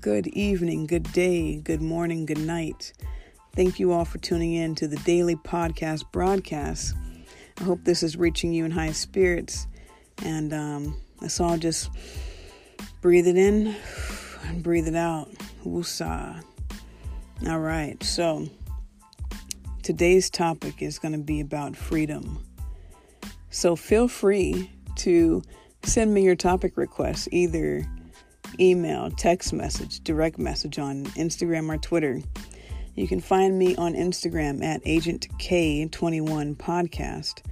Good evening, good day, good morning, good night. Thank you all for tuning in to the daily podcast broadcast. I hope this is reaching you in high spirits. And um, let's all just breathe it in and breathe it out. Woosah. All right, so today's topic is going to be about freedom. So feel free to send me your topic requests either email, text message, direct message on Instagram or Twitter. You can find me on Instagram at Agent K21 Podcast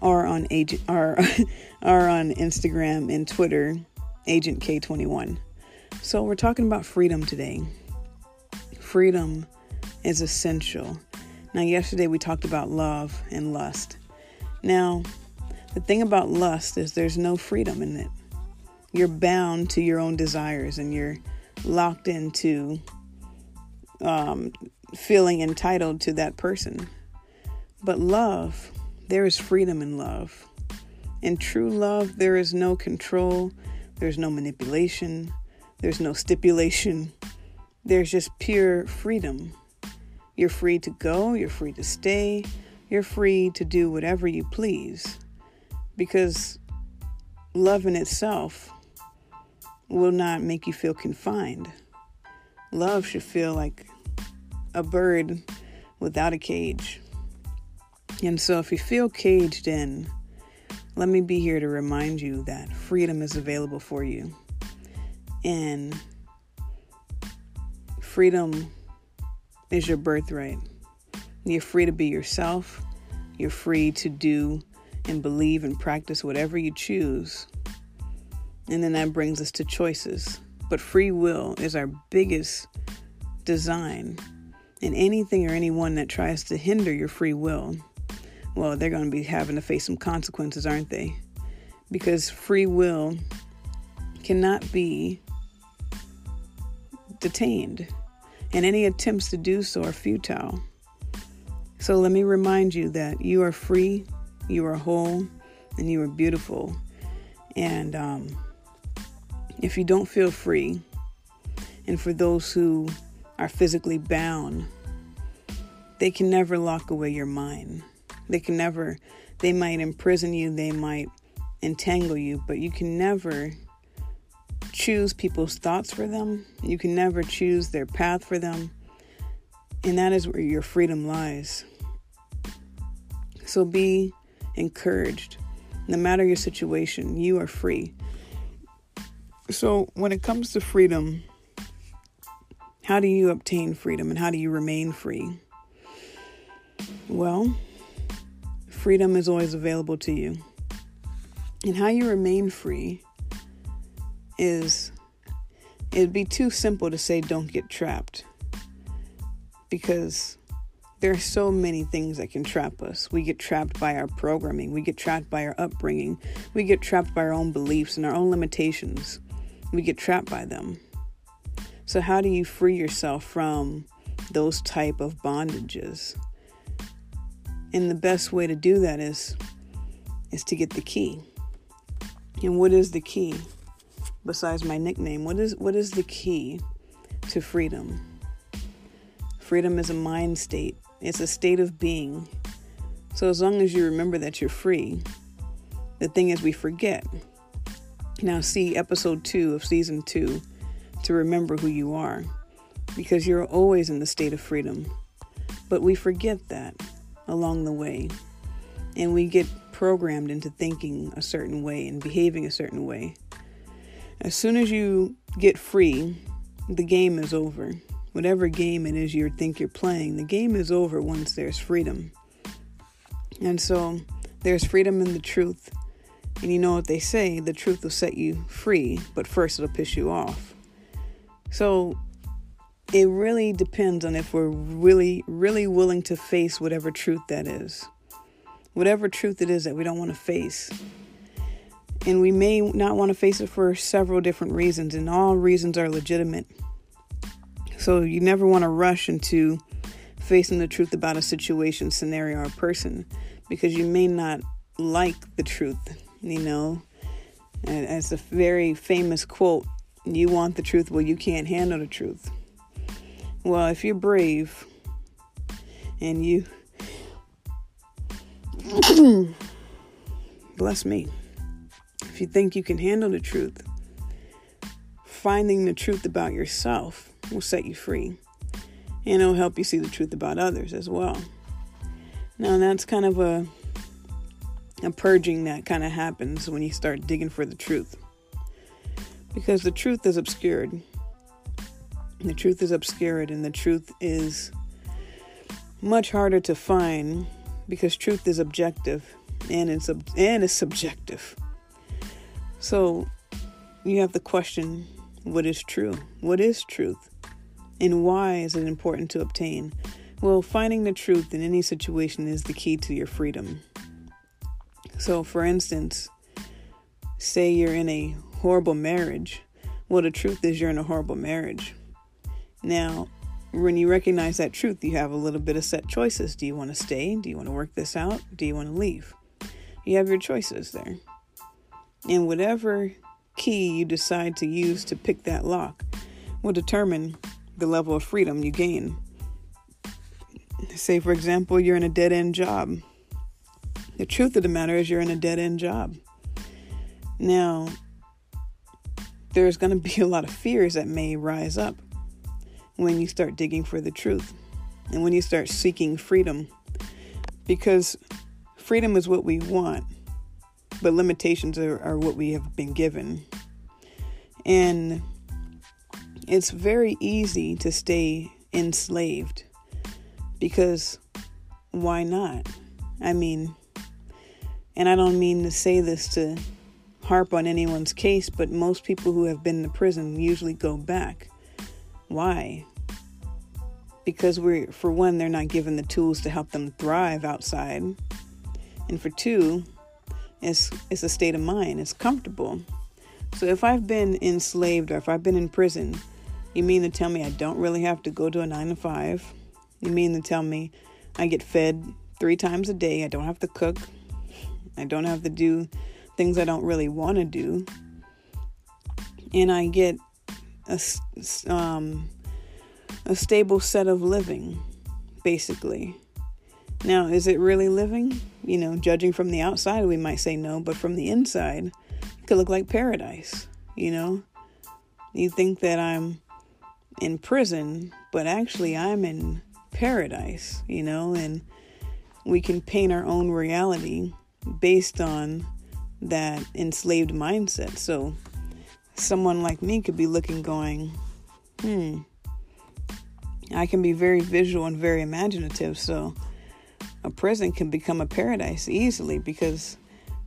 or on agent or, or on Instagram and Twitter, Agent K21. So we're talking about freedom today. Freedom is essential. Now, yesterday we talked about love and lust. Now, the thing about lust is there's no freedom in it you're bound to your own desires and you're locked into um, feeling entitled to that person. But love, there is freedom in love. In true love, there is no control, there's no manipulation, there's no stipulation, there's just pure freedom. You're free to go, you're free to stay, you're free to do whatever you please. Because love in itself will not make you feel confined. Love should feel like a bird without a cage. And so, if you feel caged in, let me be here to remind you that freedom is available for you. And freedom is your birthright. You're free to be yourself. You're free to do and believe and practice whatever you choose. And then that brings us to choices. But free will is our biggest design. And anything or anyone that tries to hinder your free will, well, they're going to be having to face some consequences, aren't they? Because free will cannot be detained, and any attempts to do so are futile. So let me remind you that you are free, you are whole, and you are beautiful. And um, if you don't feel free, and for those who are physically bound, they can never lock away your mind. They can never, they might imprison you, they might entangle you, but you can never choose people's thoughts for them. You can never choose their path for them. And that is where your freedom lies. So be encouraged. No matter your situation, you are free. So, when it comes to freedom, how do you obtain freedom and how do you remain free? Well, freedom is always available to you. And how you remain free is it'd be too simple to say don't get trapped because there are so many things that can trap us. We get trapped by our programming, we get trapped by our upbringing, we get trapped by our own beliefs and our own limitations we get trapped by them. So how do you free yourself from those type of bondages? And the best way to do that is is to get the key. And what is the key? Besides my nickname, what is what is the key to freedom? Freedom is a mind state. It's a state of being. So as long as you remember that you're free, the thing is we forget. Now, see episode two of season two to remember who you are because you're always in the state of freedom. But we forget that along the way and we get programmed into thinking a certain way and behaving a certain way. As soon as you get free, the game is over. Whatever game it is you think you're playing, the game is over once there's freedom. And so there's freedom in the truth and you know what they say the truth will set you free, but first it'll piss you off. So it really depends on if we're really, really willing to face whatever truth that is. Whatever truth it is that we don't want to face. And we may not want to face it for several different reasons, and all reasons are legitimate. So you never want to rush into facing the truth about a situation, scenario, or person because you may not like the truth you know. And as a very famous quote you want the truth. Well, you can't handle the truth. Well, if you're brave and you. bless me. If you think you can handle the truth, finding the truth about yourself will set you free. And it'll help you see the truth about others as well. Now, that's kind of a, a purging that kind of happens when you start digging for the truth. Because the truth is obscured. The truth is obscured, and the truth is much harder to find because truth is objective and it's and it's subjective. So you have to question what is true? What is truth? And why is it important to obtain? Well, finding the truth in any situation is the key to your freedom. So, for instance, say you're in a horrible marriage. Well, the truth is you're in a horrible marriage. Now, when you recognize that truth, you have a little bit of set choices. Do you want to stay? Do you want to work this out? Do you want to leave? You have your choices there. And whatever key you decide to use to pick that lock will determine the level of freedom you gain. Say, for example, you're in a dead end job. The truth of the matter is, you're in a dead end job. Now, there's going to be a lot of fears that may rise up when you start digging for the truth and when you start seeking freedom. Because freedom is what we want, but limitations are, are what we have been given. And it's very easy to stay enslaved because why not? I mean, and I don't mean to say this to harp on anyone's case, but most people who have been in prison usually go back. Why? Because we're, for one, they're not given the tools to help them thrive outside. And for two, it's, it's a state of mind, it's comfortable. So if I've been enslaved or if I've been in prison, you mean to tell me I don't really have to go to a nine to five? You mean to tell me I get fed three times a day? I don't have to cook. I don't have to do things I don't really want to do. And I get a, um, a stable set of living, basically. Now, is it really living? You know, judging from the outside, we might say no, but from the inside, it could look like paradise. You know, you think that I'm in prison, but actually I'm in paradise, you know, and we can paint our own reality based on that enslaved mindset. So someone like me could be looking, going, hmm, I can be very visual and very imaginative. So a prison can become a paradise easily because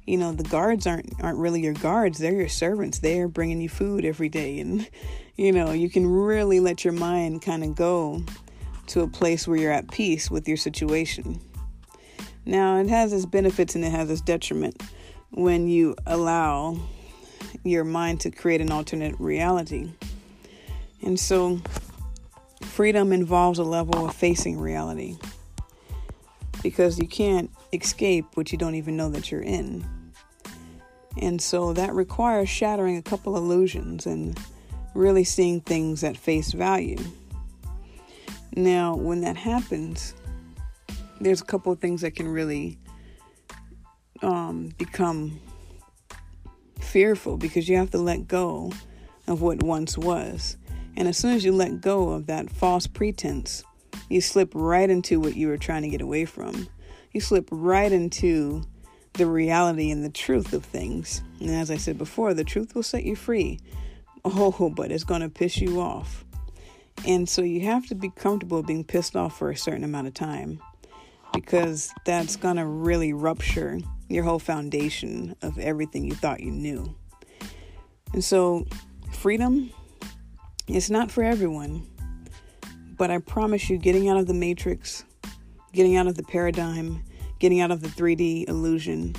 you know the guards aren't aren't really your guards they're your servants they're bringing you food every day and you know you can really let your mind kind of go to a place where you're at peace with your situation now it has its benefits and it has its detriment when you allow your mind to create an alternate reality and so freedom involves a level of facing reality because you can't escape what you don't even know that you're in. And so that requires shattering a couple illusions and really seeing things at face value. Now, when that happens, there's a couple of things that can really um, become fearful because you have to let go of what once was. And as soon as you let go of that false pretense, you slip right into what you were trying to get away from. You slip right into the reality and the truth of things. And as I said before, the truth will set you free. Oh, but it's going to piss you off. And so you have to be comfortable being pissed off for a certain amount of time because that's going to really rupture your whole foundation of everything you thought you knew. And so, freedom, it's not for everyone. But I promise you, getting out of the matrix, getting out of the paradigm, getting out of the 3D illusion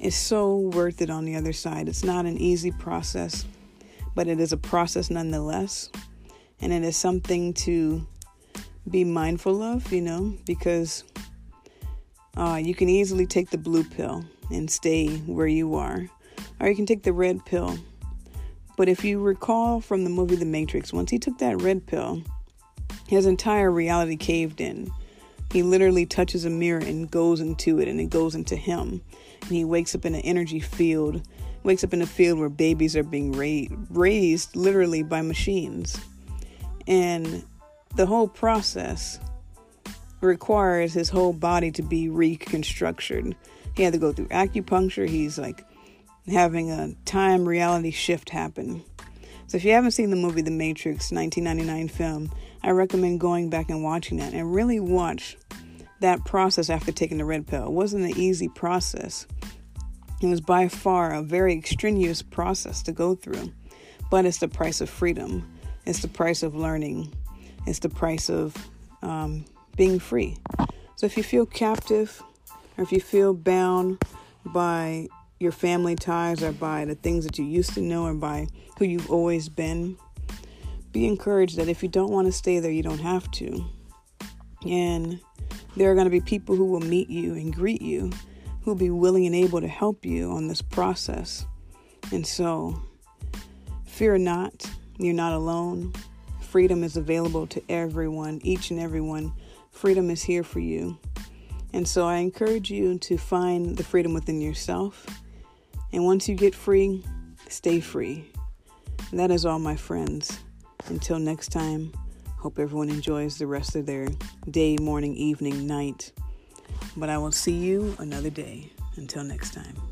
is so worth it on the other side. It's not an easy process, but it is a process nonetheless. And it is something to be mindful of, you know, because uh, you can easily take the blue pill and stay where you are, or you can take the red pill. But if you recall from the movie The Matrix, once he took that red pill, his entire reality caved in. He literally touches a mirror and goes into it, and it goes into him. And he wakes up in an energy field, wakes up in a field where babies are being ra- raised literally by machines. And the whole process requires his whole body to be reconstructed. He had to go through acupuncture. He's like having a time reality shift happen. So if you haven't seen the movie The Matrix 1999 film, I recommend going back and watching that and really watch that process after taking the red pill. It wasn't an easy process. It was by far a very extraneous process to go through, but it's the price of freedom. It's the price of learning. It's the price of um, being free. So if you feel captive or if you feel bound by your family ties or by the things that you used to know or by who you've always been, be encouraged that if you don't want to stay there, you don't have to. And there are going to be people who will meet you and greet you who will be willing and able to help you on this process. And so, fear not, you're not alone. Freedom is available to everyone, each and everyone. Freedom is here for you. And so, I encourage you to find the freedom within yourself. And once you get free, stay free. And that is all, my friends. Until next time, hope everyone enjoys the rest of their day, morning, evening, night. But I will see you another day. Until next time.